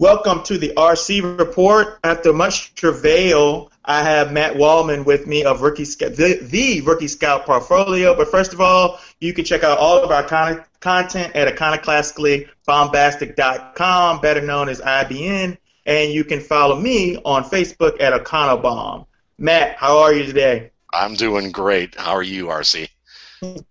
Welcome to the RC report. After much travail, I have Matt Waldman with me of Rookie Scout, the, the Rookie Scout portfolio. But first of all, you can check out all of our con- content at iconoclasticallybombastic.com, better known as IBN, and you can follow me on Facebook at Iconobomb. Matt, how are you today? I'm doing great. How are you, RC?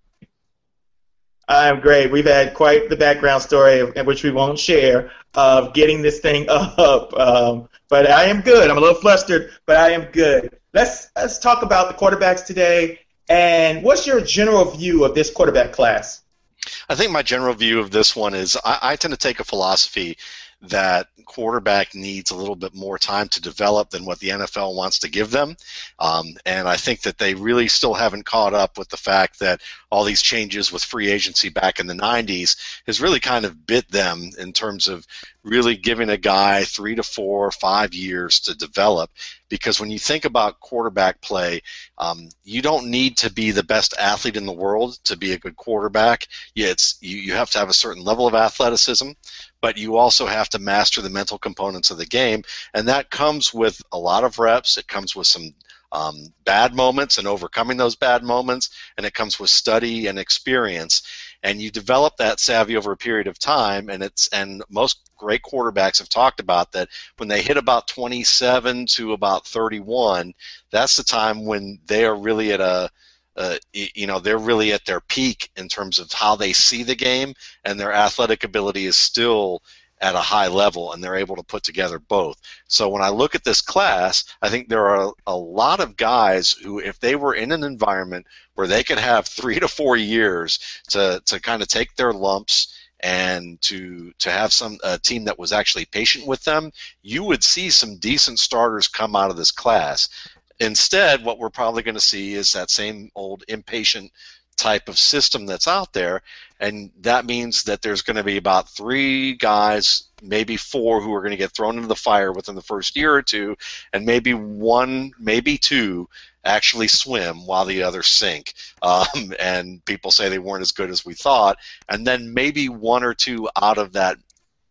I'm great. We've had quite the background story, which we won't share, of getting this thing up. Um, but I am good. I'm a little flustered, but I am good. Let's let's talk about the quarterbacks today. And what's your general view of this quarterback class? I think my general view of this one is I, I tend to take a philosophy that quarterback needs a little bit more time to develop than what the NFL wants to give them. Um, and I think that they really still haven't caught up with the fact that all these changes with free agency back in the 90s has really kind of bit them in terms of really giving a guy three to four, five years to develop. Because when you think about quarterback play, um, you don't need to be the best athlete in the world to be a good quarterback. It's you, you have to have a certain level of athleticism, but you also have to master the mental components of the game, and that comes with a lot of reps. It comes with some um, bad moments and overcoming those bad moments, and it comes with study and experience and you develop that savvy over a period of time and it's and most great quarterbacks have talked about that when they hit about 27 to about 31 that's the time when they are really at a uh, you know they're really at their peak in terms of how they see the game and their athletic ability is still at a high level and they're able to put together both. So when I look at this class, I think there are a lot of guys who, if they were in an environment where they could have three to four years to, to kind of take their lumps and to to have some a team that was actually patient with them, you would see some decent starters come out of this class. Instead, what we're probably going to see is that same old impatient type of system that's out there, and that means that there's going to be about three guys, maybe four, who are going to get thrown into the fire within the first year or two, and maybe one, maybe two actually swim while the others sink. Um, and people say they weren't as good as we thought, and then maybe one or two out of that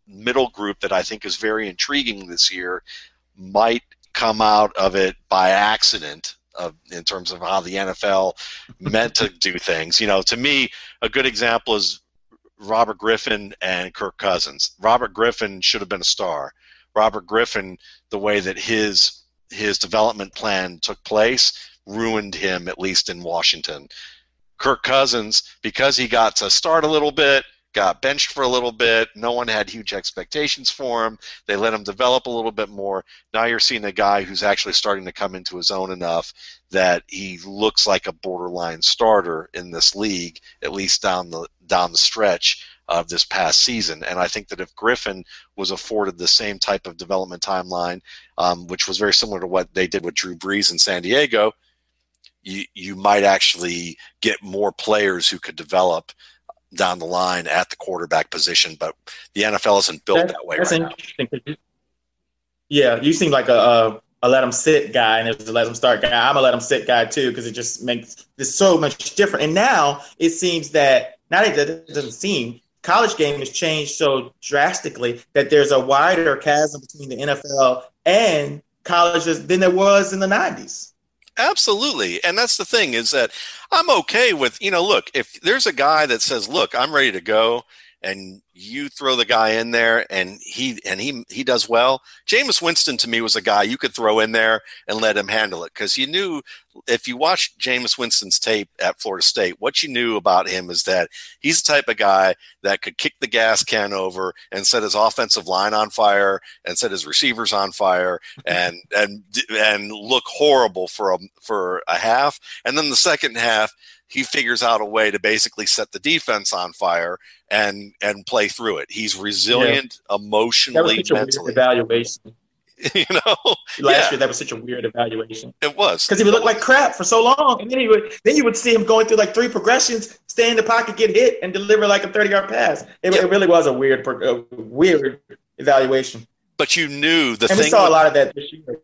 middle group that I think is very intriguing this year might come out of it by accident of, in terms of how the NFL meant to do things. You know, to me, a good example is Robert Griffin and Kirk Cousins. Robert Griffin should have been a star. Robert Griffin, the way that his his development plan took place, ruined him at least in Washington. Kirk Cousins, because he got to start a little bit, got benched for a little bit. No one had huge expectations for him. They let him develop a little bit more. Now you're seeing a guy who's actually starting to come into his own enough that he looks like a borderline starter in this league, at least down the down the stretch of this past season. And I think that if Griffin was afforded the same type of development timeline, um, which was very similar to what they did with Drew Brees in San Diego, you you might actually get more players who could develop down the line at the quarterback position, but the NFL isn't built that, that way that's right interesting. Now. Yeah, you seem like a, a, a let them sit guy, and there's a let them start guy. I'm a let them sit guy too because it just makes this so much different. And now it seems that now it doesn't seem college game has changed so drastically that there's a wider chasm between the NFL and colleges than there was in the 90s. Absolutely. And that's the thing is that I'm okay with, you know, look, if there's a guy that says, "Look, I'm ready to go," and you throw the guy in there and he and he he does well. Jameis Winston to me was a guy you could throw in there and let him handle it because you knew if you watched Jameis Winston's tape at Florida State, what you knew about him is that he's the type of guy that could kick the gas can over and set his offensive line on fire and set his receivers on fire and and and look horrible for a for a half, and then the second half he figures out a way to basically set the defense on fire and and play through it. He's resilient yeah. emotionally, mentally. evaluation. you know, last yeah. year that was such a weird evaluation. It was because he would look like crap for so long, and then he would then you would see him going through like three progressions, stay in the pocket, get hit, and deliver like a thirty yard pass. It, yeah. it really was a weird, a weird evaluation. But you knew the and thing. We saw a lot of that this year.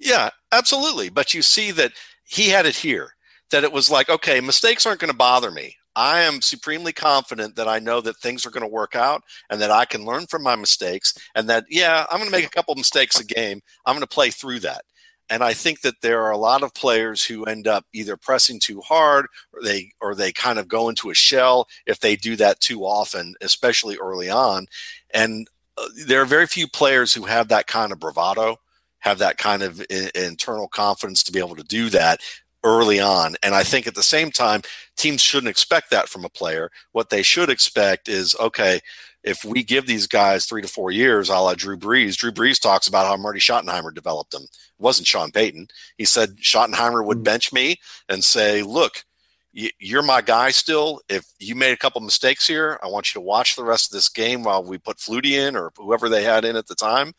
Yeah, absolutely. But you see that he had it here that it was like, okay, mistakes aren't going to bother me. I am supremely confident that I know that things are going to work out and that I can learn from my mistakes and that, yeah, I'm going to make a couple mistakes a game. I'm going to play through that. And I think that there are a lot of players who end up either pressing too hard or they or they kind of go into a shell if they do that too often, especially early on. And uh, there are very few players who have that kind of bravado, have that kind of internal confidence to be able to do that early on. And I think at the same time, teams shouldn't expect that from a player. What they should expect is okay, if we give these guys three to four years, a la Drew Brees, Drew Brees talks about how Marty Schottenheimer developed them. It wasn't Sean Payton. He said Schottenheimer would mm. bench me and say, look, you're my guy still. If you made a couple mistakes here, I want you to watch the rest of this game while we put Flutie in or whoever they had in at the time.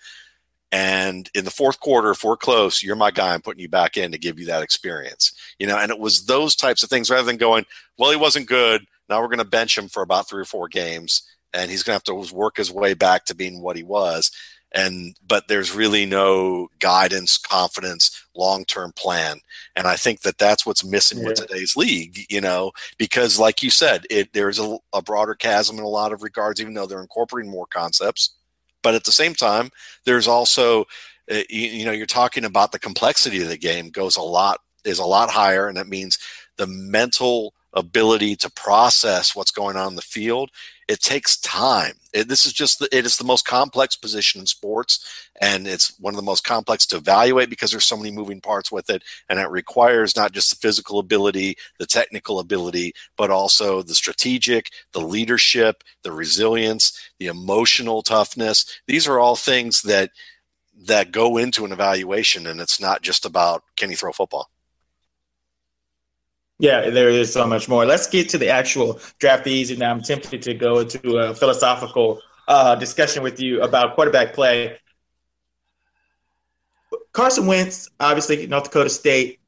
And in the fourth quarter, if we're close, you're my guy. I'm putting you back in to give you that experience. You know, and it was those types of things rather than going, well, he wasn't good. Now we're going to bench him for about three or four games, and he's going to have to work his way back to being what he was. And but there's really no guidance, confidence, long-term plan, and I think that that's what's missing yeah. with today's league. You know, because like you said, it there's a, a broader chasm in a lot of regards, even though they're incorporating more concepts but at the same time, there's also uh, you, you, know you're talking about the complexity of the game goes a lot is a lot higher, and that means the mental ability to process what's going on in the field it takes time. It, this is just the, it is the most complex position in sports and it's one of the most complex to evaluate because there's so many moving parts with it and it requires not just the physical ability the technical ability but also the strategic the leadership the resilience the emotional toughness. These are all things that that go into an evaluation and it's not just about can he throw football yeah, there is so much more. Let's get to the actual draftees, and I'm tempted to go into a philosophical uh, discussion with you about quarterback play. Carson Wentz, obviously North Dakota State.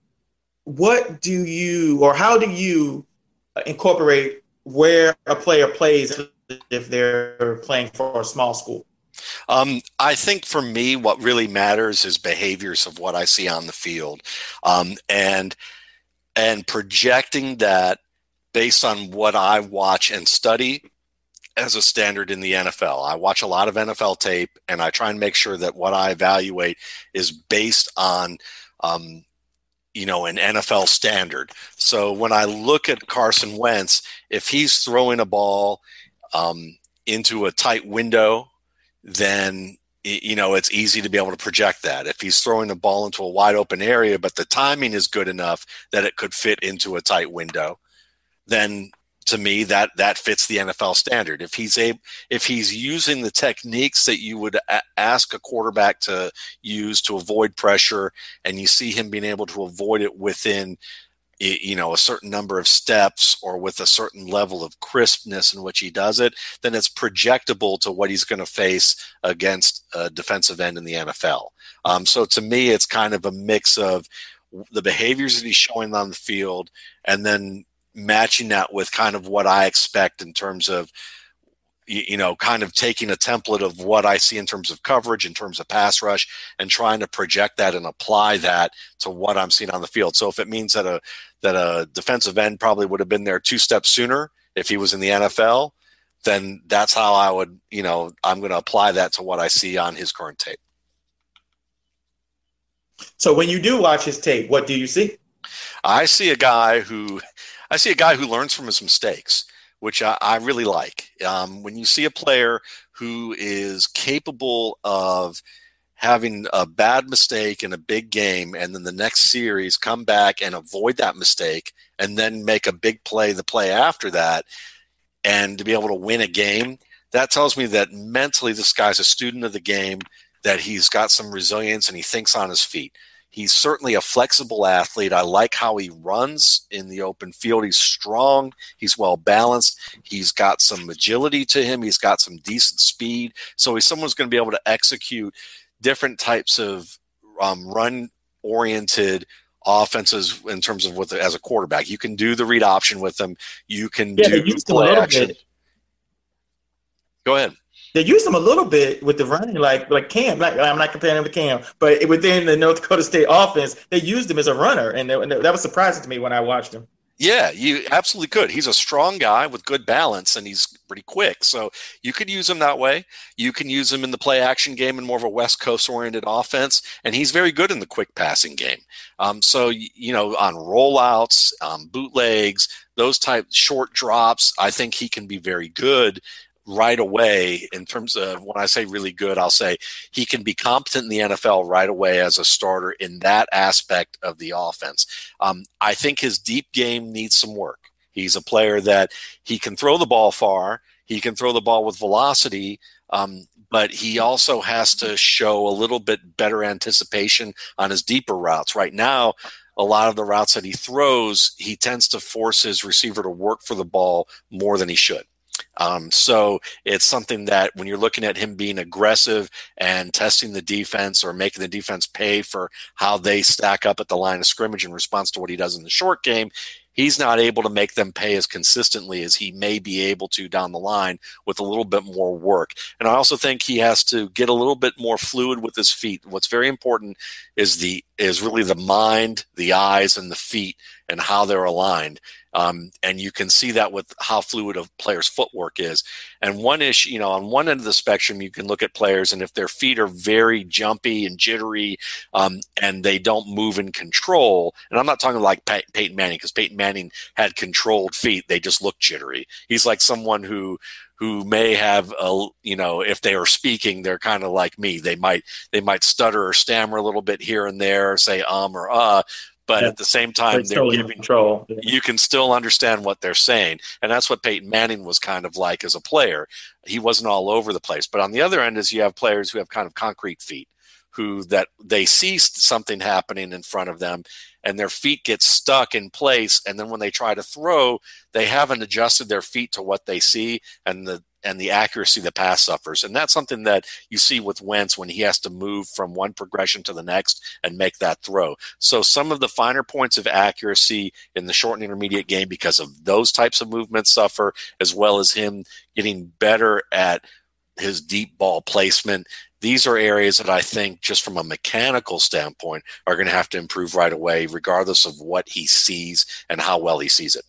What do you, or how do you incorporate where a player plays if they're playing for a small school? Um, I think for me, what really matters is behaviors of what I see on the field, um, and and projecting that based on what I watch and study as a standard in the NFL. I watch a lot of NFL tape and I try and make sure that what I evaluate is based on um, you know an NFL standard. So when I look at Carson Wentz, if he's throwing a ball um, into a tight window, then you know, it's easy to be able to project that. If he's throwing the ball into a wide open area, but the timing is good enough that it could fit into a tight window, then to me that that fits the NFL standard. If he's a if he's using the techniques that you would a- ask a quarterback to use to avoid pressure, and you see him being able to avoid it within you know a certain number of steps or with a certain level of crispness in which he does it then it's projectable to what he's going to face against a defensive end in the nfl um, so to me it's kind of a mix of the behaviors that he's showing on the field and then matching that with kind of what i expect in terms of you know, kind of taking a template of what I see in terms of coverage, in terms of pass rush, and trying to project that and apply that to what I'm seeing on the field. So if it means that a that a defensive end probably would have been there two steps sooner if he was in the NFL, then that's how I would, you know, I'm going to apply that to what I see on his current tape. So when you do watch his tape, what do you see? I see a guy who I see a guy who learns from his mistakes which I, I really like. Um, when you see a player who is capable of having a bad mistake in a big game and then the next series come back and avoid that mistake and then make a big play the play after that and to be able to win a game that tells me that mentally this guy's a student of the game that he's got some resilience and he thinks on his feet He's certainly a flexible athlete. I like how he runs in the open field. He's strong. He's well balanced. He's got some agility to him. He's got some decent speed. So he's someone who's going to be able to execute different types of um, run oriented offenses in terms of with the, as a quarterback. You can do the read option with them. You can yeah, do play action. Bit. Go ahead they used him a little bit with the running, like like Cam. Like I'm not comparing him to Cam, but within the North Dakota State offense, they used him as a runner, and, they, and that was surprising to me when I watched him. Yeah, you absolutely could. He's a strong guy with good balance and he's pretty quick. So you could use him that way. You can use him in the play action game and more of a West Coast oriented offense. And he's very good in the quick passing game. Um, so, you know, on rollouts, um, bootlegs, those type short drops, I think he can be very good right away in terms of when I say really good, I'll say he can be competent in the NFL right away as a starter in that aspect of the offense. Um, I think his deep game needs some work. He's a player that he can throw the ball far, he can throw the ball with velocity. Um, but he also has to show a little bit better anticipation on his deeper routes. Right now, a lot of the routes that he throws, he tends to force his receiver to work for the ball more than he should. Um, so it's something that when you're looking at him being aggressive and testing the defense or making the defense pay for how they stack up at the line of scrimmage in response to what he does in the short game, he's not able to make them pay as consistently as he may be able to down the line with a little bit more work. And I also think he has to get a little bit more fluid with his feet. What's very important is the is really the mind, the eyes, and the feet and how they're aligned. Um, and you can see that with how fluid a player's footwork is. And one issue, you know, on one end of the spectrum, you can look at players, and if their feet are very jumpy and jittery, um, and they don't move in control, and I'm not talking like Pey- Peyton Manning because Peyton Manning had controlled feet; they just look jittery. He's like someone who who may have a you know if they are speaking they're kind of like me they might they might stutter or stammer a little bit here and there say um or uh but yeah. at the same time they're, they're giving control. Yeah. you can still understand what they're saying. And that's what peyton manning was kind of like as a player. He wasn't all over the place. But on the other end is you have players who have kind of concrete feet who that they see something happening in front of them and their feet get stuck in place. And then when they try to throw they haven't adjusted their feet to what they see. And the and the accuracy the pass suffers. And that's something that you see with Wentz when he has to move from one progression to the next and make that throw. So some of the finer points of accuracy in the short and intermediate game because of those types of movements suffer, as well as him getting better at his deep ball placement. These are areas that I think, just from a mechanical standpoint, are going to have to improve right away, regardless of what he sees and how well he sees it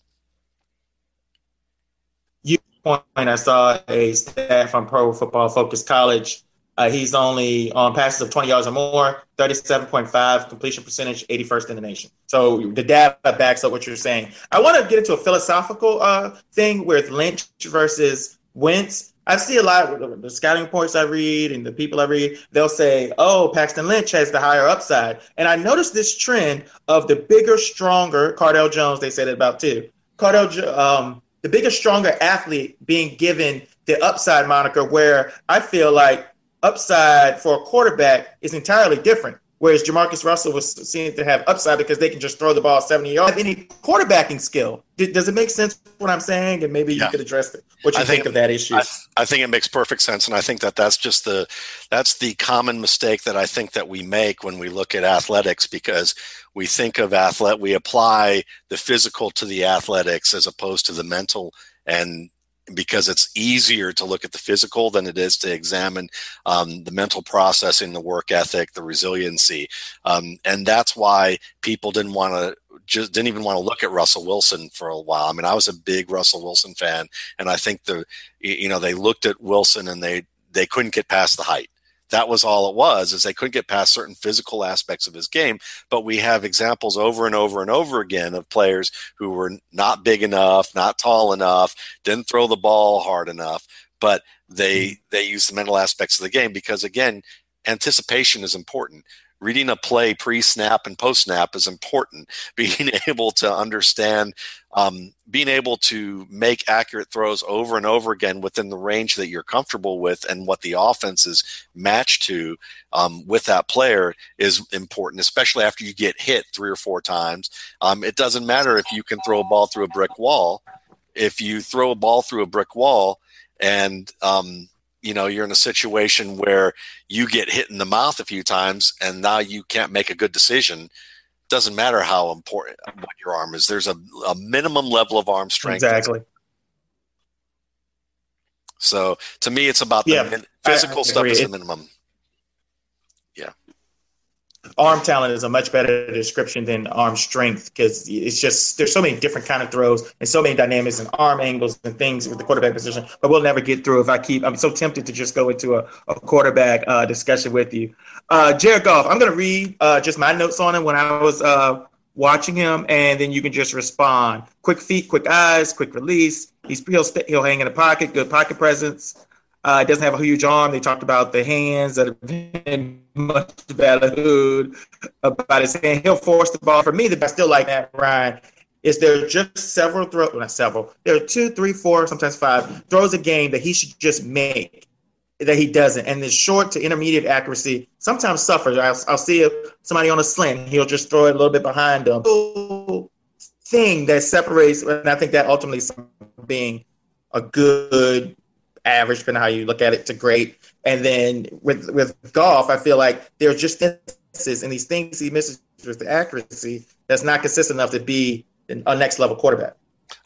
point, I saw a stat from Pro Football Focus College. Uh, he's only on passes of 20 yards or more, 37.5 completion percentage, 81st in the nation. So the data backs up what you're saying. I want to get into a philosophical uh, thing with Lynch versus Wentz. I see a lot of the scouting reports I read and the people I read, they'll say, oh, Paxton Lynch has the higher upside. And I noticed this trend of the bigger, stronger, Cardale Jones, they said it about too. Cardale, um, the bigger, stronger athlete being given the upside moniker, where I feel like upside for a quarterback is entirely different. Whereas Jamarcus Russell was seen to have upside because they can just throw the ball 70 yards. Have any quarterbacking skill? Does it make sense what I'm saying? And maybe yeah. you could address it. What you I think, think, of that issue? I, I, think it makes perfect sense, and I think that that's just the that's the common mistake that I think that we make when we look at athletics because we think of athlete we apply the physical to the athletics as opposed to the mental. And because it's easier to look at the physical than it is to examine um, the mental processing, the work ethic, the resiliency, um, and that's why people didn't want to just didn't even want to look at Russell Wilson for a while. I mean, I was a big Russell Wilson fan, and I think the you know they looked at Wilson and they they couldn't get past the height that was all it was is they couldn't get past certain physical aspects of his game but we have examples over and over and over again of players who were not big enough not tall enough didn't throw the ball hard enough but they mm-hmm. they use the mental aspects of the game because again anticipation is important reading a play pre-snap and post-snap is important. Being able to understand um, being able to make accurate throws over and over again within the range that you're comfortable with and what the offense is matched to um, with that player is important especially after you get hit three or four times. Um, it doesn't matter if you can throw a ball through a brick wall. If you throw a ball through a brick wall and um, you know you're in a situation where you get hit in the mouth a few times and now you can't make a good decision doesn't matter how important what your arm is. There's a, a minimum level of arm strength exactly. So to me it's about the yeah, physical stuff is the minimum arm talent is a much better description than arm strength because it's just there's so many different kind of throws and so many dynamics and arm angles and things with the quarterback position. But we'll never get through if I keep. I'm so tempted to just go into a, a quarterback uh, discussion with you. Uh, Jared Goff, I'm going to read uh, just my notes on him when I was uh, watching him, and then you can just respond. Quick feet, quick eyes, quick release. He's he'll he'll hang in the pocket, good pocket presence. Uh, it doesn't have a huge arm. They talked about the hands that have been much better about his hand. He'll force the ball. For me, the I still like Matt Ryan. Is there just several throws? Well, not several. There are two, three, four, sometimes five throws a game that he should just make that he doesn't. And the short to intermediate accuracy sometimes suffers. I'll, I'll see somebody on a slant. He'll just throw it a little bit behind them. Thing that separates, and I think that ultimately being a good average, depending how you look at it, to great. And then with with Goff, I feel like there are just instances and these things he misses with the accuracy that's not consistent enough to be a next level quarterback.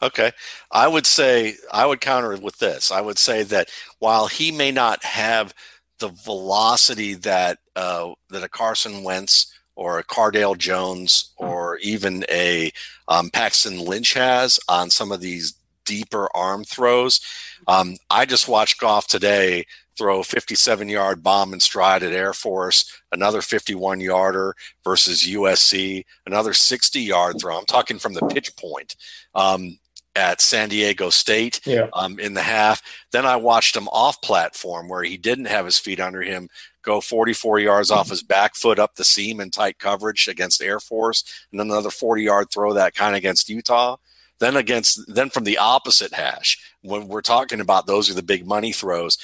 Okay. I would say, I would counter with this. I would say that while he may not have the velocity that, uh, that a Carson Wentz or a Cardale Jones or even a um, Paxton Lynch has on some of these deeper arm throws, um, I just watched Goff today throw a 57 yard bomb and stride at Air Force, another 51 yarder versus USC, another 60 yard throw. I'm talking from the pitch point. Um, at San Diego State yeah. um, in the half. Then I watched him off platform where he didn't have his feet under him go 44 yards off his back foot up the seam in tight coverage against Air Force, and then another 40 yard throw that kind against Utah. Then against then from the opposite hash, when we're talking about those are the big money throws.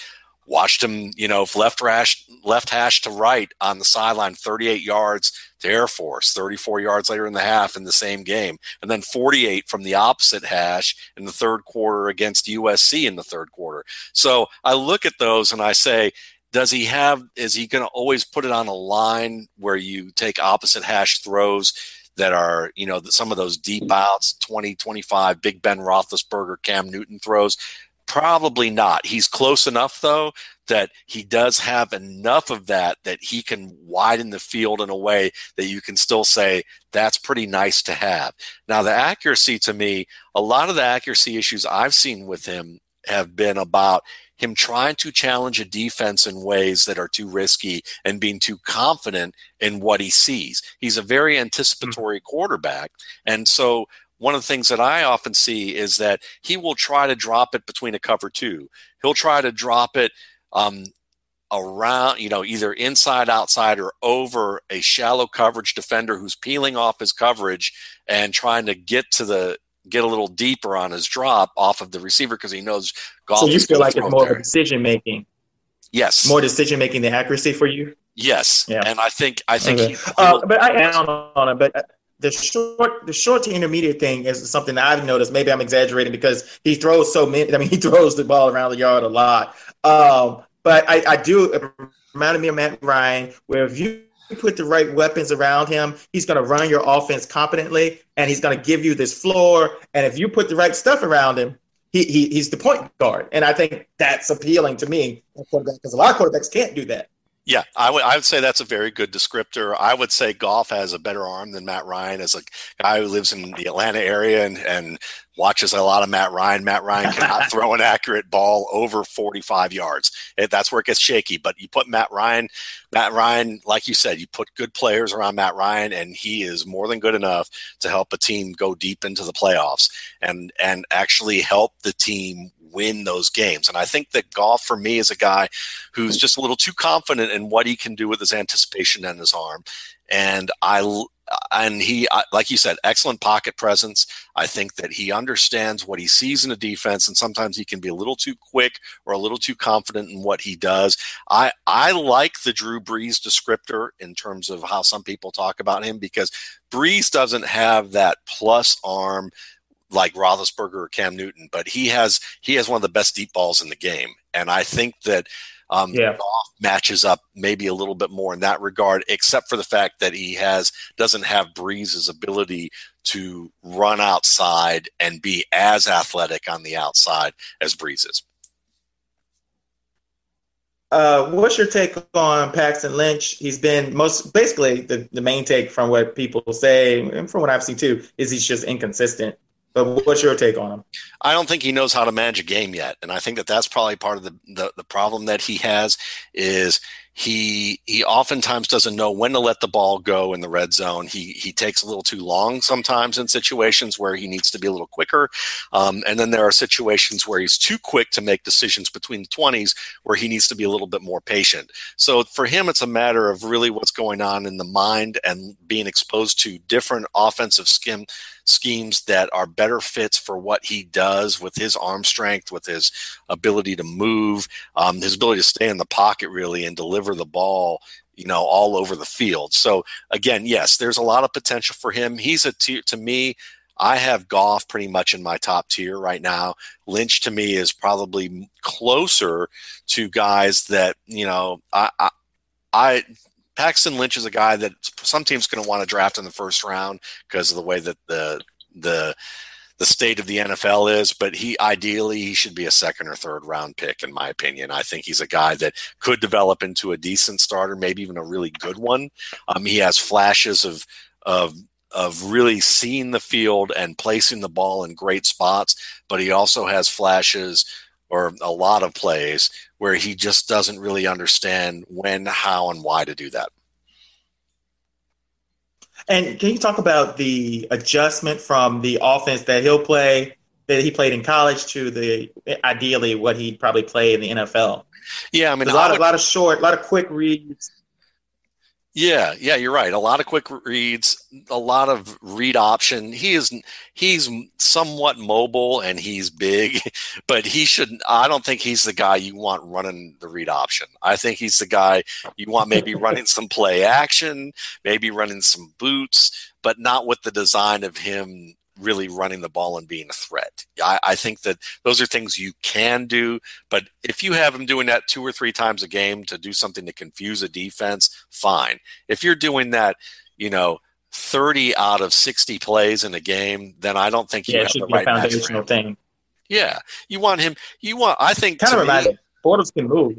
Watched him, you know, left hash, left hash to right on the sideline, 38 yards to Air Force, 34 yards later in the half in the same game, and then 48 from the opposite hash in the third quarter against USC in the third quarter. So I look at those and I say, does he have, is he going to always put it on a line where you take opposite hash throws? That are, you know, some of those deep outs, 20, 25, Big Ben Roethlisberger, Cam Newton throws. Probably not. He's close enough, though, that he does have enough of that that he can widen the field in a way that you can still say that's pretty nice to have. Now, the accuracy to me, a lot of the accuracy issues I've seen with him have been about him trying to challenge a defense in ways that are too risky and being too confident in what he sees. He's a very anticipatory mm-hmm. quarterback. And so one of the things that I often see is that he will try to drop it between a cover two. He'll try to drop it um, around, you know, either inside, outside, or over a shallow coverage defender who's peeling off his coverage and trying to get to the get a little deeper on his drop off of the receiver because he knows Goff. So you feel like it's more there. of a decision making. Yes. More decision making than accuracy for you. Yes. Yeah. And I think I think. Okay. He, he uh, but I am on it. But uh, the short the short to intermediate thing is something that I've noticed. Maybe I'm exaggerating because he throws so many. I mean, he throws the ball around the yard a lot. Um, but I, I do. It reminded me of Matt Ryan, where if you put the right weapons around him, he's going to run your offense competently, and he's going to give you this floor. And if you put the right stuff around him, he, he he's the point guard, and I think that's appealing to me because a lot of quarterbacks can't do that. Yeah, I would I would say that's a very good descriptor. I would say Goff has a better arm than Matt Ryan as a guy who lives in the Atlanta area and, and watches a lot of Matt Ryan. Matt Ryan cannot throw an accurate ball over 45 yards. It, that's where it gets shaky. But you put Matt Ryan, Matt Ryan, like you said, you put good players around Matt Ryan, and he is more than good enough to help a team go deep into the playoffs and and actually help the team win those games. And I think that Goff for me is a guy who's just a little too confident in what he can do with his anticipation and his arm. And I and he, like you said, excellent pocket presence. I think that he understands what he sees in a defense, and sometimes he can be a little too quick or a little too confident in what he does. I I like the Drew Brees descriptor in terms of how some people talk about him because Brees doesn't have that plus arm like Roethlisberger or Cam Newton, but he has he has one of the best deep balls in the game, and I think that um, yeah. Goff matches up maybe a little bit more in that regard, except for the fact that he has doesn't have Brees's ability to run outside and be as athletic on the outside as Brees is. Uh, what's your take on Paxton Lynch? He's been most basically the, the main take from what people say, and from what I've seen too, is he's just inconsistent. But what's your take on him? I don't think he knows how to manage a game yet, and I think that that's probably part of the the, the problem that he has is he he oftentimes doesn't know when to let the ball go in the red zone. He he takes a little too long sometimes in situations where he needs to be a little quicker, um, and then there are situations where he's too quick to make decisions between the twenties where he needs to be a little bit more patient. So for him, it's a matter of really what's going on in the mind and being exposed to different offensive skim schemes that are better fits for what he does with his arm strength, with his ability to move, um, his ability to stay in the pocket really and deliver the ball you know all over the field. So again yes there's a lot of potential for him. He's a tier to me i have Goff pretty much in my top tier right now. Lynch to me is probably closer to guys that you know i i, I Paxton Lynch is a guy that some teams going to want to draft in the first round because of the way that the the the state of the NFL is, but he ideally he should be a second or third round pick in my opinion. I think he's a guy that could develop into a decent starter, maybe even a really good one. Um, he has flashes of of of really seeing the field and placing the ball in great spots, but he also has flashes or a lot of plays where he just doesn't really understand when, how, and why to do that. And can you talk about the adjustment from the offense that he'll play that he played in college to the ideally what he'd probably play in the NFL? Yeah, I mean a lot of, a lot of short, a lot of quick reads, yeah, yeah, you're right. A lot of quick reads, a lot of read option. He is he's somewhat mobile and he's big, but he should I don't think he's the guy you want running the read option. I think he's the guy you want maybe running some play action, maybe running some boots, but not with the design of him really running the ball and being a threat. I, I, think that those are things you can do, but if you have him doing that two or three times a game to do something to confuse a defense, fine. If you're doing that, you know, 30 out of 60 plays in a game, then I don't think you yeah, have the right foundational thing. Yeah, you want him. You want. I think kind of reminds me. Bortles can move.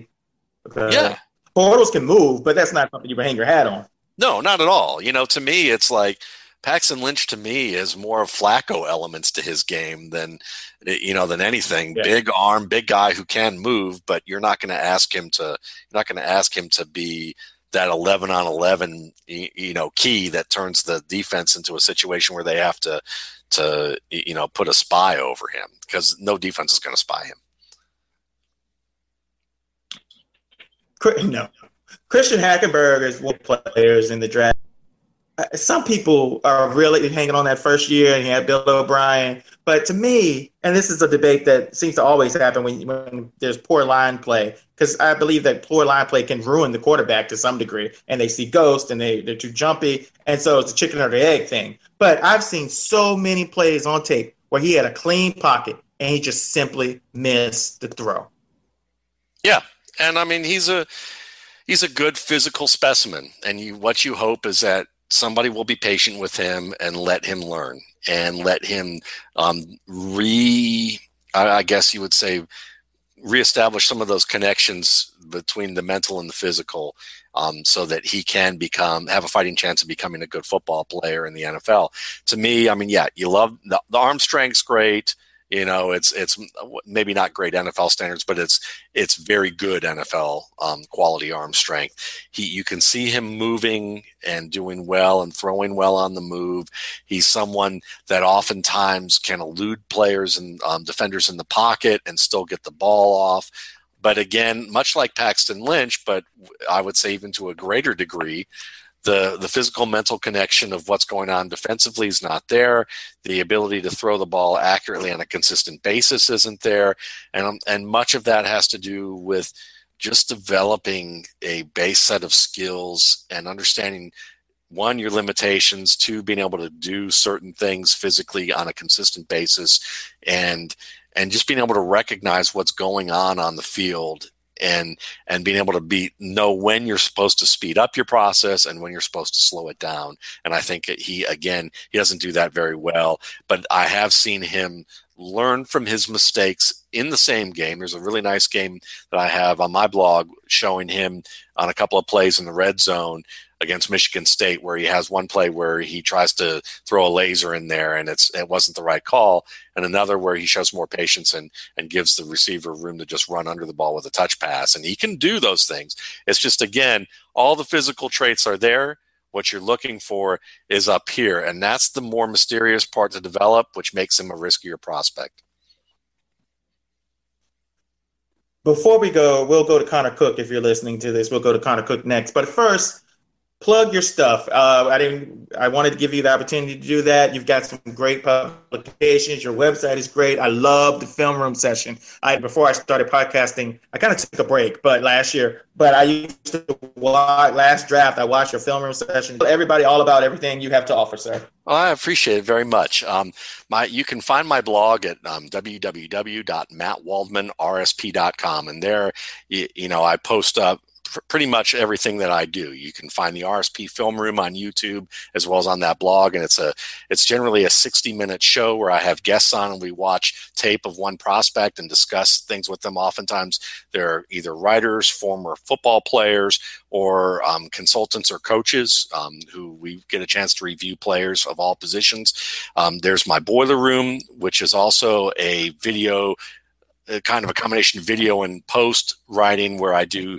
Yeah, Bortles can move, but that's not something you can hang your hat on. No, not at all. You know, to me, it's like Paxton Lynch to me is more of Flacco elements to his game than eh, you know than anything. Yeah. Big arm, big guy who can move, but you're not going to ask him to. You're not going to ask him to be that 11 on 11 you know key that turns the defense into a situation where they have to to you know put a spy over him because no defense is going to spy him. No, Christian Hackenberg is one of the players in the draft Uh, some people are really hanging on that first year and you Bill O'Brien. But to me, and this is a debate that seems to always happen when, when there's poor line play, because I believe that poor line play can ruin the quarterback to some degree. And they see ghosts and they, they're too jumpy. And so it's a chicken or the egg thing. But I've seen so many plays on tape where he had a clean pocket and he just simply missed the throw. Yeah. And I mean, he's a. He's a good physical specimen, and you, what you hope is that somebody will be patient with him and let him learn and let him um, re I, guess you would say reestablish some of those connections between the mental and the physical um, so that he can become have a fighting chance of becoming a good football player in the NFL. To me, I mean, yeah, you love the, the arm strength's great. You know, it's it's maybe not great NFL standards, but it's it's very good NFL um, quality arm strength. He, you can see him moving and doing well and throwing well on the move. He's someone that oftentimes can elude players and um, defenders in the pocket and still get the ball off. But again, much like Paxton Lynch, but I would say even to a greater degree, the the physical mental connection of what's going on defensively is not there. The ability to throw the ball accurately on a consistent basis isn't there, and um, and much of that has to do with just developing a base set of skills and understanding one your limitations two being able to do certain things physically on a consistent basis and and just being able to recognize what's going on on the field and and being able to be know when you're supposed to speed up your process and when you're supposed to slow it down. And I think he again he doesn't do that very well. But I have seen him learn from his mistakes in the same game. There's a really nice game that I have on my blog showing him on a couple of plays in the red zone against Michigan State where he has one play where he tries to throw a laser in there and it's it wasn't the right call and another where he shows more patience and and gives the receiver room to just run under the ball with a touch pass and he can do those things it's just again all the physical traits are there what you're looking for is up here and that's the more mysterious part to develop which makes him a riskier prospect before we go, we'll go to Connor Cook if you're listening to this. We'll go to Connor Cook next. But first, plug your stuff. Uh, I didn't. I wanted to give you the opportunity to do that. You've got some great publications. Your website is great. I love the film room session. I before I started podcasting, I kind of took a break, but last year. But I used to watch last draft. I watched your film room session. Everybody, all about everything you have to offer, sir. Well, I appreciate it very much. Um, my you can find my blog at um, www.mattwaldmanrsp.com, and there, you, you know, I post up pr- pretty much everything that I do. You can find the RSP Film Room on YouTube as well as on that blog, and it's a it's generally a 60 minute show where I have guests on and we watch tape of one prospect and discuss things with them. Oftentimes, they're either writers, former football players, or um, consultants or coaches um, who we get a chance to review players of all positions. Um, there's my boiler room, which is also a video kind of a combination of video and post writing where I do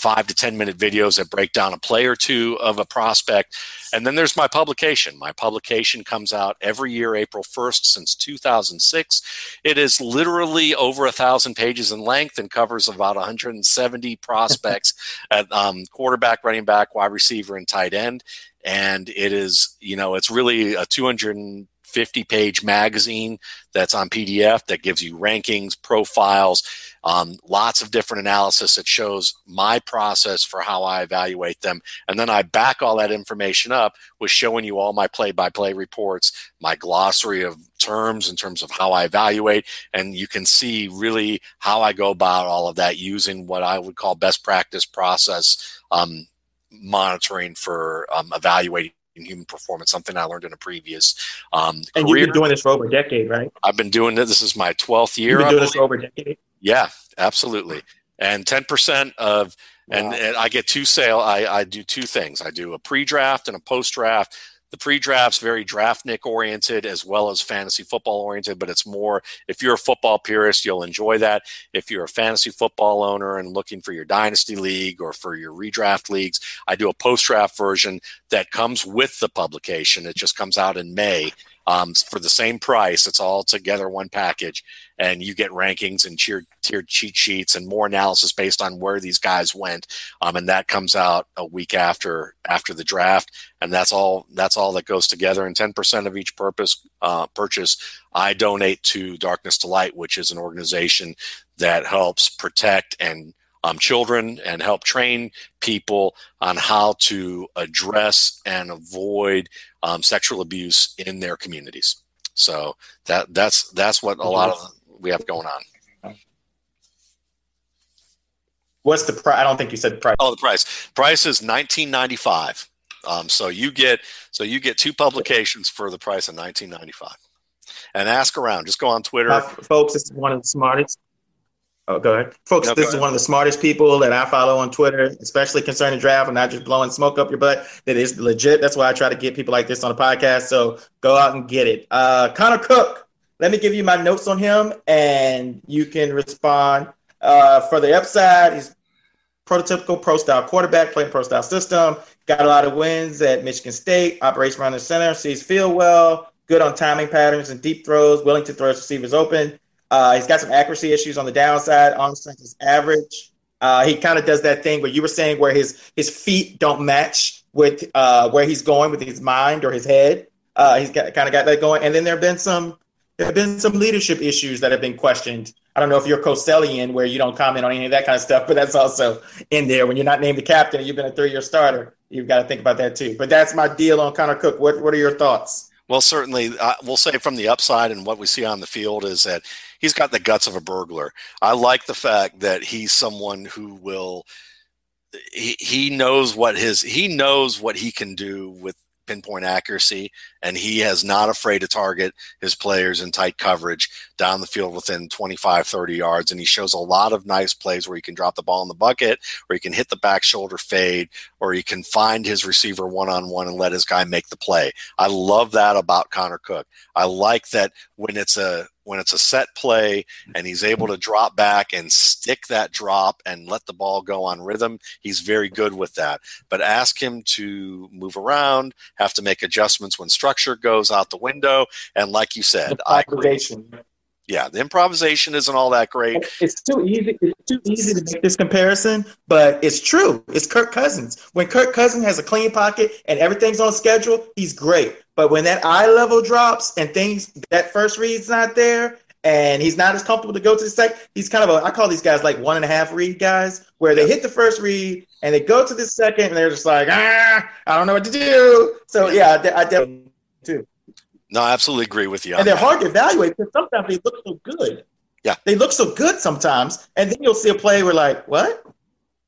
five to 10 minute videos that break down a play or two of a prospect. And then there's my publication. My publication comes out every year, April 1st, since 2006. It is literally over a thousand pages in length and covers about 170 prospects at um, quarterback, running back, wide receiver, and tight end. And it is, you know, it's really a 200 50 page magazine that's on PDF that gives you rankings, profiles, um, lots of different analysis that shows my process for how I evaluate them. And then I back all that information up with showing you all my play by play reports, my glossary of terms in terms of how I evaluate. And you can see really how I go about all of that using what I would call best practice process um, monitoring for um, evaluating human performance, something I learned in a previous um, and career. you've been doing this for over a decade, right? I've been doing this. This is my 12th year. You've been doing this for over a decade. Yeah, absolutely. And 10% of, and, Wow. and I get two sale. I, I do two things. I do a pre-draft and a post-draft. The pre-draft's very draftnik oriented as well as fantasy football oriented, but it's more if you're a football purist, you'll enjoy that. If you're a fantasy football owner and looking for your dynasty league or for your redraft leagues, I do a post-draft version that comes with the publication. It just comes out in May um, for the same price. It's all together one package, and you get rankings and tiered, tiered cheat sheets and more analysis based on where these guys went. Um, and that comes out a week after after the draft, and that's all. That's all that goes together. And ten percent of each purpose uh, purchase, I donate to Darkness to Light, which is an organization that helps protect and um, children and help train people on how to address and avoid um, sexual abuse in their communities. So that that's that's what a lot of we have going on. What's the price? I don't think you said price. Oh, the price price is nineteen ninety five. Um, so you get so you get two publications for the price of nineteen ninety five. And ask around. Just go on Twitter. Uh, folks, this is one of the smartest. Oh, go ahead, folks. No, this go is one of the smartest people that I follow on Twitter, especially concerning draft. I'm not just blowing smoke up your butt. That is legit. That's why I try to get people like this on the podcast. So go out and get it. Uh, Connor Cook. Let me give you my notes on him, and you can respond. Uh, for the upside, he's prototypical pro style quarterback, playing pro style system. Got a lot of wins at Michigan State. Operates around the center. Sees field well. Good on timing patterns and deep throws. Willing to throw his receivers open. Uh, he's got some accuracy issues on the downside. Arm strength is average. Uh, he kind of does that thing where you were saying where his his feet don't match with uh, where he's going with his mind or his head. Uh, he's got kind of got that going. And then there have been some there have been some leadership issues that have been questioned. I don't know if you're Costellian where you don't comment on any of that kind of stuff, but that's also in there. When you're not named the captain and you've been a three year starter, you've got to think about that too. But that's my deal on Connor Cook. What what are your thoughts? Well, certainly, uh, we'll say from the upside and what we see on the field is that he's got the guts of a burglar. I like the fact that he's someone who will he, he knows what his he knows what he can do with pinpoint accuracy, and he has not afraid to target his players in tight coverage down the field within 25, 30 yards. And he shows a lot of nice plays where he can drop the ball in the bucket, or he can hit the back shoulder fade, or he can find his receiver one on one and let his guy make the play. I love that about Connor Cook. I like that when it's a when it's a set play mm-hmm. and he's able to drop back and stick that drop and let the ball go on rhythm, he's very good with that. But ask him to move around, have to make adjustments when structure goes out the window. And like you said, I agree. Yeah, the improvisation isn't all that great. It's too easy. It's too easy to make this comparison, but it's true. It's Kirk Cousins. When Kirk Cousins has a clean pocket and everything's on schedule, he's great. But when that eye level drops and things that first read's not there, and he's not as comfortable to go to the second. He's kind of a I call these guys like one and a half read guys, where they hit the first read and they go to the second and they're just like ah, I don't know what to do. So yeah, I, I definitely too. No, I absolutely agree with you. And they're that. hard to evaluate because sometimes they look so good. Yeah, they look so good sometimes, and then you'll see a play where like what?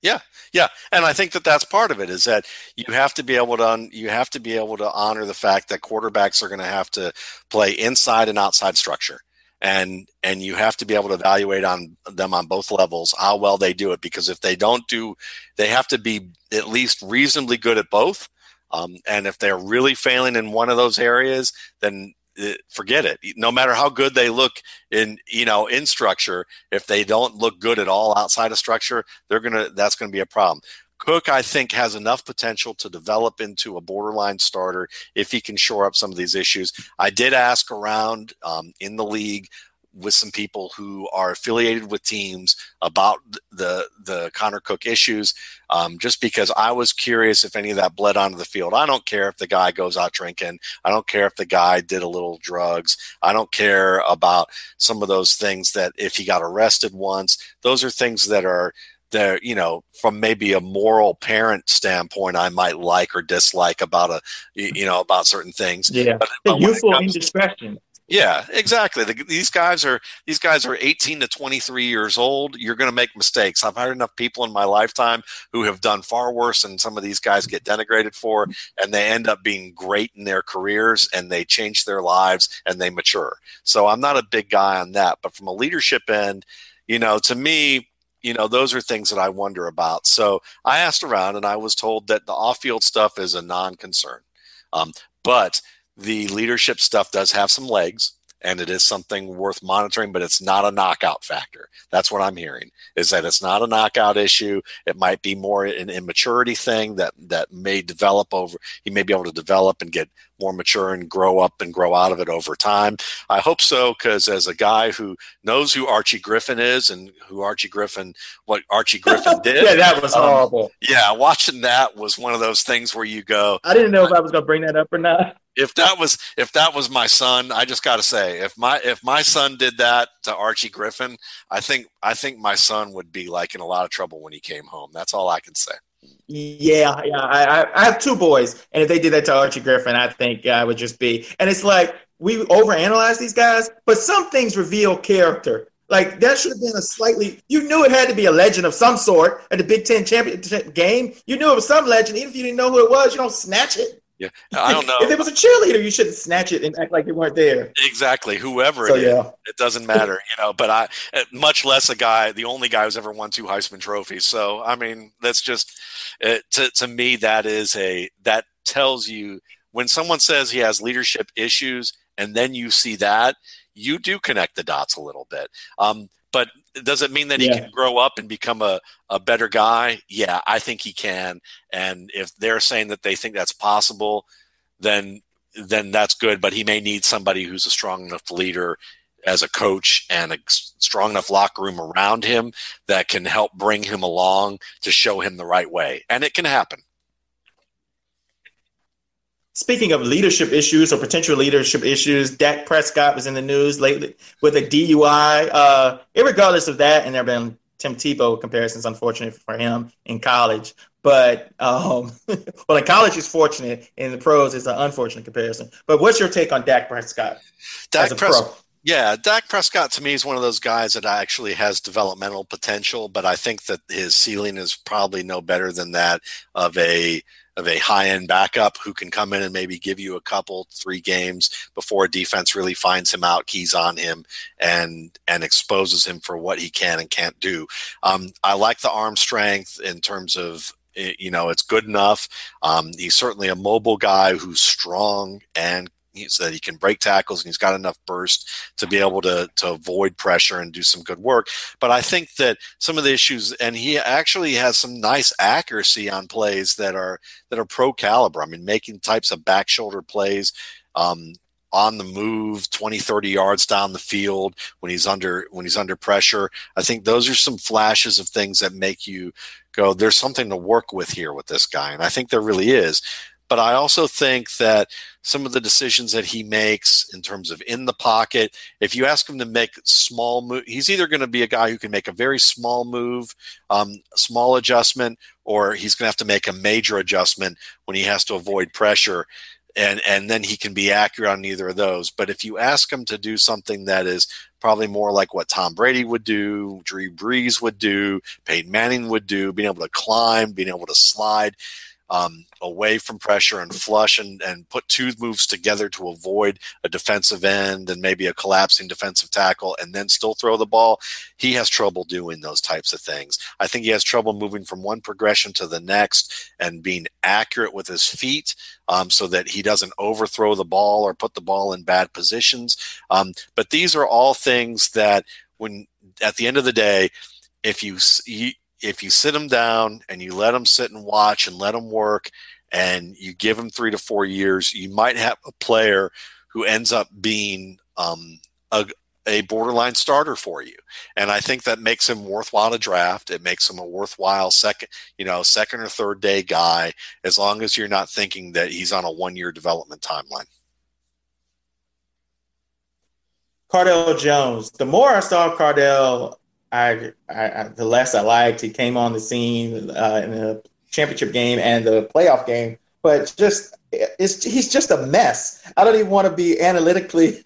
Yeah, yeah, and I think that that's part of it is that you have to be able to you have to be able to honor the fact that quarterbacks are going to have to play inside and outside structure, and and you have to be able to evaluate on them on both levels how well they do it because if they don't do, they have to be at least reasonably good at both. Um, and if they're really failing in one of those areas, then uh, forget it. No matter how good they look in, you know, in structure, if they don't look good at all outside of structure, they're gonna. That's gonna be a problem. Cook, I think, has enough potential to develop into a borderline starter if he can shore up some of these issues. I did ask around um, in the league with some people who are affiliated with teams about the the Connor Cook issues, um, just because I was curious if any of that bled onto the field. I don't care if the guy goes out drinking. I don't care if the guy did a little drugs. I don't care about some of those things that if he got arrested once. Those are things that are that you know from maybe a moral parent standpoint i might like or dislike about a you know about certain things yeah but, but youthful indiscretion yeah, exactly. The, these guys are these guys are 18 to 23 years old. You're going to make mistakes. I've had enough people in my lifetime who have done far worse than some of these guys get denigrated for, and they end up being great in their careers and they change their lives and they mature. So I'm not a big guy on that, but from a leadership end, you know, to me, you know, those are things that I wonder about. So I asked around and I was told that the off-field stuff is a non-concern. Um, but the leadership stuff does have some legs and it is something worth monitoring, but it's not a knockout factor. That's what I'm hearing is that it's not a knockout issue. It might be more an immaturity thing that, that may develop over, he may be able to develop and get more mature and grow up and grow out of it over time. I hope so because as a guy who knows who Archie Griffin is and who Archie Griffin, what Archie Griffin did. yeah, that was um, horrible. Yeah, watching that was one of those things where you go. I didn't know if I was going to bring that up or not if that was if that was my son, I just got to say, if my if my son did that to Archie Griffin, I think I think my son would be like in a lot of trouble when he came home. That's all I can say. Yeah, yeah. I, I have two boys, and if they did that to Archie Griffin, I think I would just be. And it's like we overanalyze these guys, but some things reveal character. Like that should have been a slightly. You knew it had to be a legend of some sort at the Big Ten championship game. You knew it was some legend, even if you didn't know who it was. You don't snatch it. Yeah, I don't know. if it was a cheerleader, you shouldn't snatch it and act like you weren't there. Exactly, whoever so, it is, yeah. it doesn't matter, you know. But I, uh, much less a guy, the only guy who's ever won two Heisman trophies. So I mean, that's just it, to to me that is a that tells you when someone says he has leadership issues, and then you see that, you do connect the dots a little bit. Um, but does it mean that yeah. he can grow up and become a, a better guy? Yeah, I think he can. And if they're saying that they think that's possible, then then that's good. But he may need somebody who's a strong enough leader as a coach and a strong enough locker room around him that can help bring him along to show him the right way. And it can happen. Speaking of leadership issues or potential leadership issues, Dak Prescott was in the news lately with a DUI. Uh, regardless of that, and there have been Tim Tebow comparisons, unfortunate for him in college. But um, well, in college he's fortunate. In the pros, it's an unfortunate comparison. But what's your take on Dak Prescott Dak, Pres- Yeah, Dak Prescott to me is one of those guys that actually has developmental potential, but I think that his ceiling is probably no better than that of a of a high end backup who can come in and maybe give you a couple three games before a defense really finds him out, keys on him, and and exposes him for what he can and can't do. Um, I like the arm strength in terms of you know it's good enough. Um, he's certainly a mobile guy who's strong and he's that he can break tackles and he's got enough burst to be able to to avoid pressure and do some good work. But I think that some of the issues, and he actually has some nice accuracy on plays that are that are pro caliber. I mean, making types of back shoulder plays. Um, on the move 20 30 yards down the field when he's under when he's under pressure i think those are some flashes of things that make you go there's something to work with here with this guy and i think there really is but I also think that some of the decisions that he makes in terms of in the pocket, if you ask him to make small move, he's either going to be a guy who can make a very small move, um, small adjustment, or he's going to have to make a major adjustment when he has to avoid pressure. And, and then he can be accurate on either of those. But if you ask him to do something that is probably more like what Tom Brady would do, Drew Brees would do, Peyton Manning would do, being able to climb, being able to slide, um, away from pressure and flush and, and put two moves together to avoid a defensive end and maybe a collapsing defensive tackle and then still throw the ball. He has trouble doing those types of things. I think he has trouble moving from one progression to the next and being accurate with his feet um, so that he doesn't overthrow the ball or put the ball in bad positions. Um, but these are all things that when at the end of the day, if you, you if you sit them down and you let them sit and watch and let them work and you give them three to four years, you might have a player who ends up being um, a, a borderline starter for you. And I think that makes him worthwhile to draft. It makes him a worthwhile second, you know, second or third day guy, as long as you're not thinking that he's on a one year development timeline. Cardale Jones. The more I saw Cardale I, I, the less I liked. He came on the scene uh, in the championship game and the playoff game, but just it's he's just a mess. I don't even want to be analytically.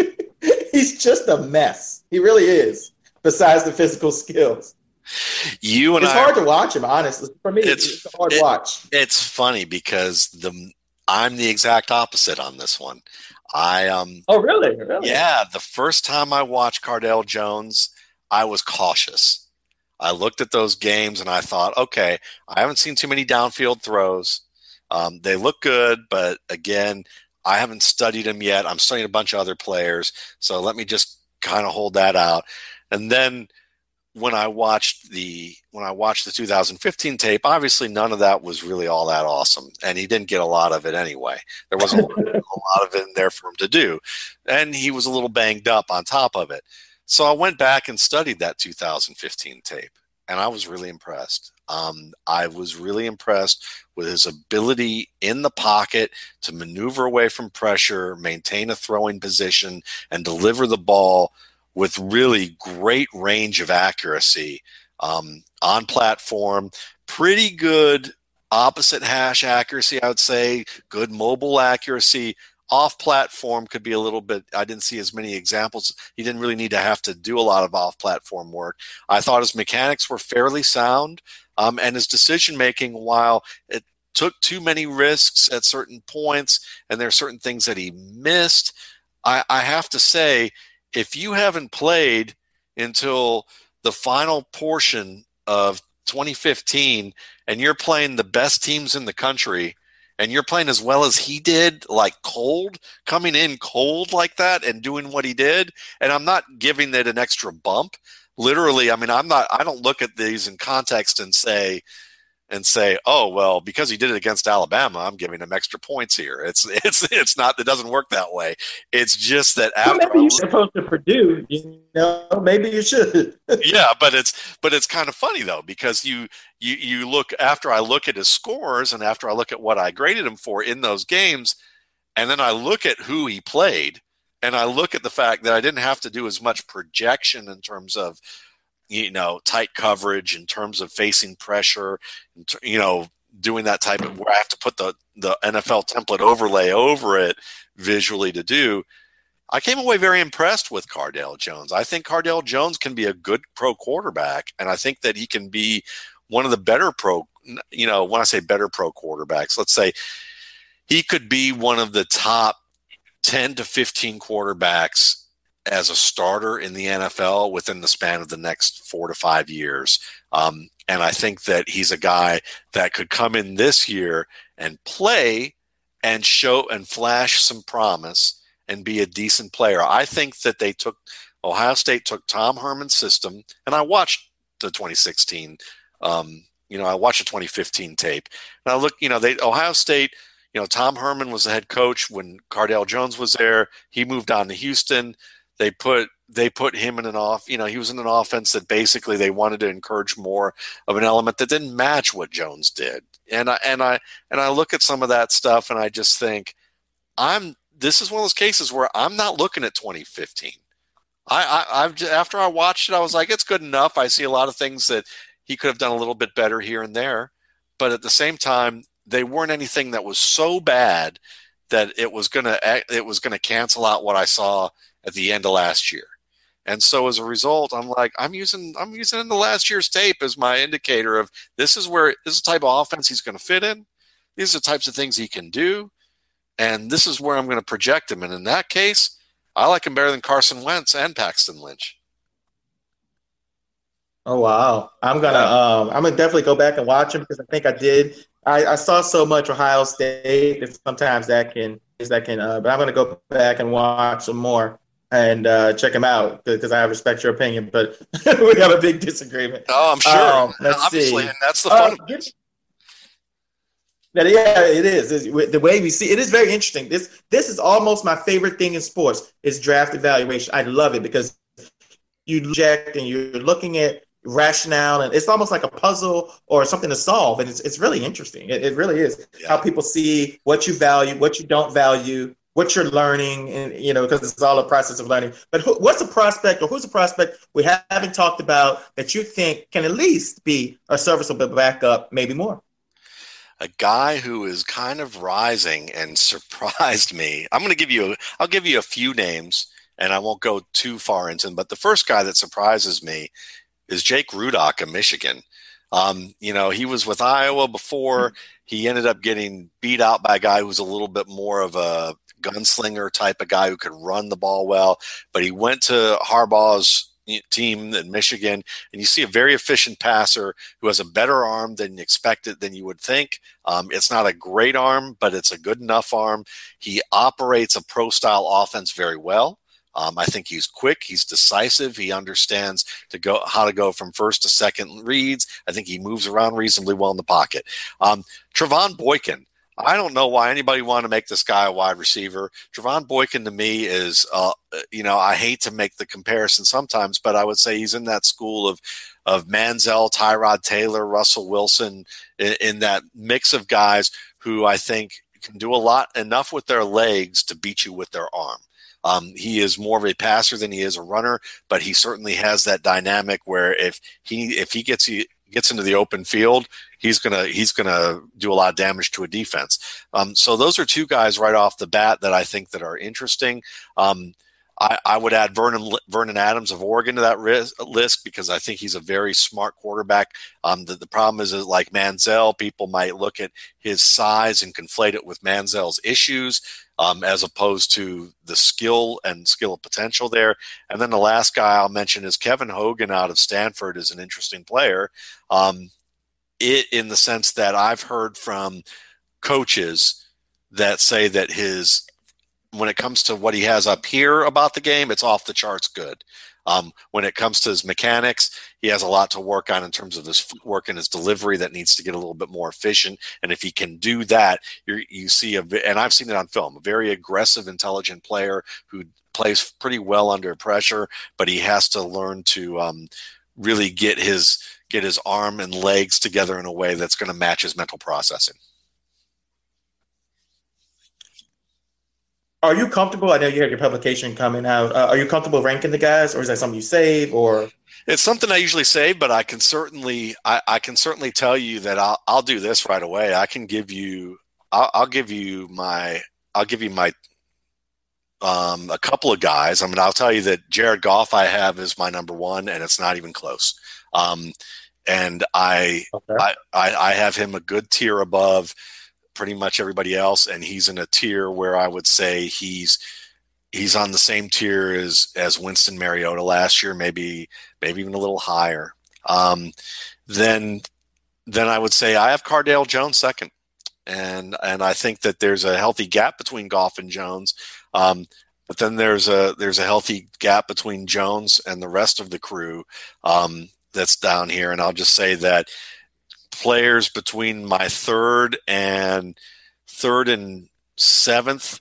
he's just a mess. He really is. Besides the physical skills. You and it's I, hard to watch him. Honestly, for me, it's, it's a hard it, watch. It's funny because the I'm the exact opposite on this one. I um. Oh really? Really? Yeah. The first time I watched Cardale Jones, I was cautious. I looked at those games and I thought, okay, I haven't seen too many downfield throws. Um, they look good, but again, I haven't studied them yet. I'm studying a bunch of other players, so let me just kind of hold that out. And then when I watched the when I watched the 2015 tape, obviously none of that was really all that awesome, and he didn't get a lot of it anyway. There wasn't a lot of it in there for him to do, and he was a little banged up on top of it. So I went back and studied that 2015 tape, and I was really impressed. Um, I was really impressed with his ability in the pocket to maneuver away from pressure, maintain a throwing position, and deliver the ball with really great range of accuracy um, on platform. Pretty good opposite hash accuracy, I would say. Good mobile accuracy, off platform could be a little bit i didn't see as many examples. He didn't really need to have to do a lot of off platform work. I thought his mechanics were fairly sound um, and his decision making while it took too many risks at certain points and there are certain things that he missed I, I have to say if you haven't played until the final portion of 2015 and you're playing the best teams in the country and you're playing as well as he did, like cold, coming in cold like that and doing what he did. And I'm not giving it an extra bump. Literally, I mean, I'm not, I don't look at these in context and say, and say, "Oh well, because he did it against Alabama, I'm giving him extra points here." It's it's it's not. It doesn't work that way. It's just that after well, maybe you're supposed to Purdue, you know, maybe you should. yeah, but it's but it's kind of funny though because you you you look after I look at his scores and after I look at what I graded him for in those games, and then I look at who he played, and I look at the fact that I didn't have to do as much projection in terms of you know tight coverage in terms of facing pressure you know doing that type of where i have to put the the nfl template overlay over it visually to do I came away very impressed with Cardale Jones. I think Cardale Jones can be a good pro quarterback, and I think that he can be one of the better pro. You know, when I say better pro quarterbacks, let's say he could be one of the top ten to fifteen quarterbacks as a starter in the NFL within the span of the next four to five years. Um, and I think that he's a guy that could come in this year and play and show and flash some promise and be a decent player. I think that they took Ohio State took Tom Herman's system, and I watched the 2016. Um, you know, I watched the 2015 tape, and I look. You know, they Ohio State. You know, Tom Herman was the head coach when Cardale Jones was there. He moved on to Houston. They put they put him in an off. You know, he was in an offense that basically they wanted to encourage more of an element that didn't match what Jones did. And I and I and I look at some of that stuff, and I just think I'm this is one of those cases where I'm not looking at 2015. I, I have after I watched it, I was like, it's good enough. I see a lot of things that he could have done a little bit better here and there, but at the same time, they weren't anything that was so bad that it was gonna it was gonna cancel out what I saw at the end of last year. And so as a result, I'm like, I'm using I'm using the last year's tape as my indicator of this is where this is the type of offense he's going to fit in. These are the types of things he can do and this is where I'm going to project him. And in that case, I like him better than Carson Wentz and Paxton Lynch. Oh wow! I'm gonna um, I'm gonna definitely go back and watch him because I think I did. I, I saw so much Ohio State that sometimes that can is that can. Uh, but I'm gonna go back and watch some more and uh, check him out because I respect your opinion. But we have a big disagreement. Oh, I'm sure. Um, let's Obviously, see. and that's the fun. Uh, yeah, it is. It's, the way we see it is very interesting. This this is almost my favorite thing in sports is draft evaluation. I love it because you project and you're looking at rationale and it's almost like a puzzle or something to solve and it's, it's really interesting it, it really is yeah. how people see what you value what you don't value what you're learning and you know because it's all a process of learning but who, what's a prospect or who's a prospect we haven't talked about that you think can at least be a serviceable backup maybe more a guy who is kind of rising and surprised me. I'm going to give you, I'll give you a few names and I won't go too far into them. But the first guy that surprises me is Jake Rudock of Michigan. Um, you know, he was with Iowa before. He ended up getting beat out by a guy who's a little bit more of a gunslinger type of guy who could run the ball well. But he went to Harbaugh's team in Michigan, and you see a very efficient passer who has a better arm than expected than you would think. Um, it's not a great arm, but it's a good enough arm. He operates a pro style offense very well. Um, I think he's quick. He's decisive. He understands to go how to go from first to second reads. I think he moves around reasonably well in the pocket. Um, Trevone Boykin I don't know why anybody want to make this guy a wide receiver. Trevone Boykin to me is, uh, you know, I hate to make the comparison sometimes, but I would say he's in that school of of Manziel, Tyrod Taylor, Russell Wilson, in, in that mix of guys who I think can do a lot enough with their legs to beat you with their arm. Um, he is more of a passer than he is a runner, but he certainly has that dynamic where if he if he gets you gets into the open field, he's gonna he's gonna do a lot of damage to a defense. Um, so those are two guys right off the bat that I think that are interesting. Um, I, I, would add Vernon Vernon Adams of Oregon to that list because I think he's a very smart quarterback. Um, the, the problem is, is like Manziel, people might look at his size and conflate it with Manziel's issues um, as opposed to the skill and skill potential there. And then the last guy I'll mention is Kevin Hogan out of Stanford is an interesting player. Um, it in the sense that I've heard from coaches that say that his when it comes to what he has up here about the game, it's off the charts good. Um, when it comes to his mechanics, he has a lot to work on in terms of his footwork and his delivery that needs to get a little bit more efficient. And if he can do that, you see a, and I've seen it on film, a very aggressive, intelligent player who plays pretty well under pressure, but he has to learn to um, really get his get his arm and legs together in a way that's going to match his mental processing. Are you comfortable? I know you had your publication coming out. Uh, are you comfortable ranking the guys, or is that something you save? Or it's something I usually save, but I can certainly I, I can certainly tell you that I'll I'll do this right away. I can give you I'll, I'll give you my I'll give you my um, a couple of guys. I mean, I'll tell you that Jared Goff I have is my number one, and it's not even close. Um, and I, okay. I, I, I have him a good tier above pretty much everybody else, and he's in a tier where I would say he's he's on the same tier as as Winston Mariota last year, maybe maybe even a little higher. Um, then then I would say I have Cardale Jones second, and and I think that there's a healthy gap between Goff and Jones. Um, but then there's a there's a healthy gap between Jones and the rest of the crew um, that's down here, and I'll just say that players between my third and third and seventh,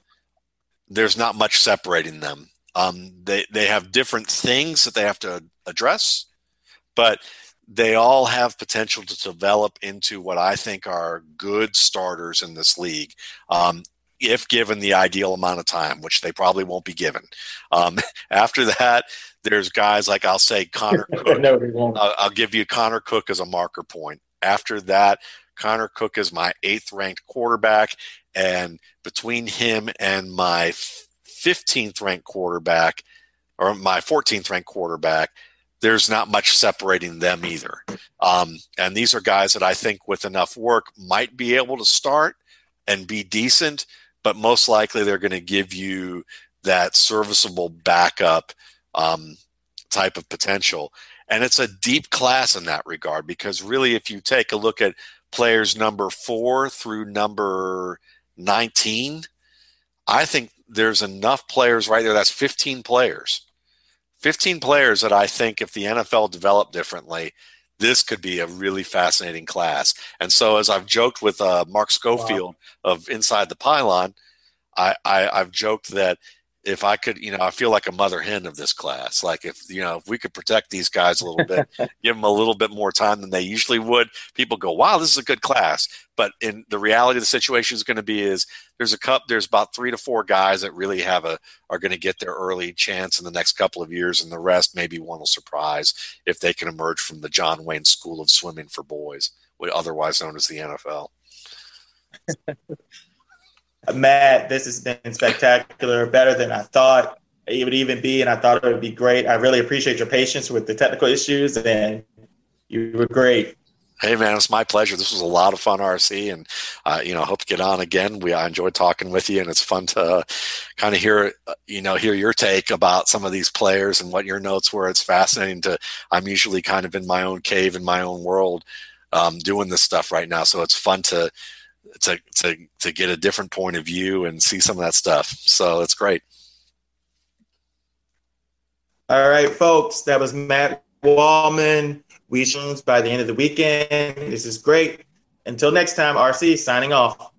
there's not much separating them. Um, they they have different things that they have to address, but they all have potential to develop into what I think are good starters in this league. Um, if given the ideal amount of time, which they probably won't be given. Um, after that, there's guys like I'll say Connor Cook. no, I'll, I'll, give you Connor Cook as a marker point. After that, Connor Cook is my eighth ranked quarterback. And between him and my 15th ranked quarterback, or my 14th ranked quarterback, there's not much separating them either. Um, and these are guys that I think, with enough work, might be able to start and be decent, but most likely they're going to give you that serviceable backup um, type of potential. And it's a deep class in that regard because really, if you take a look at players number four through number 19, I think there's enough players right there. That's 15 players. 15 players that I think if the NFL developed differently, this could be a really fascinating class. And so, as I've joked with uh, Mark Schofield wow. of Inside the Pylon, I, I, I've joked that if I could, you know, I feel like a mother hen of this class. Like if you know, if we could protect these guys a little bit, give them a little bit more time than they usually would, people go, "Wow, this is a good class." But in the reality of the situation is going to be is there's a cup, there's about three to four guys that really have a are going to get their early chance in the next couple of years, and the rest maybe one will surprise if they can emerge from the John Wayne School of Swimming for Boys, otherwise known as the NFL. Matt, this has been spectacular, better than I thought it would even be, and I thought it would be great. I really appreciate your patience with the technical issues, and you were great. Hey man, it's my pleasure. This was a lot of fun, RC, and uh, you know, hope to get on again. We I enjoyed talking with you, and it's fun to uh, kind of hear uh, you know hear your take about some of these players and what your notes were. It's fascinating to. I'm usually kind of in my own cave in my own world, um, doing this stuff right now, so it's fun to to to to get a different point of view and see some of that stuff. So it's great. All right, folks, that was Matt Waldman. We by the end of the weekend. This is great. Until next time, RC signing off.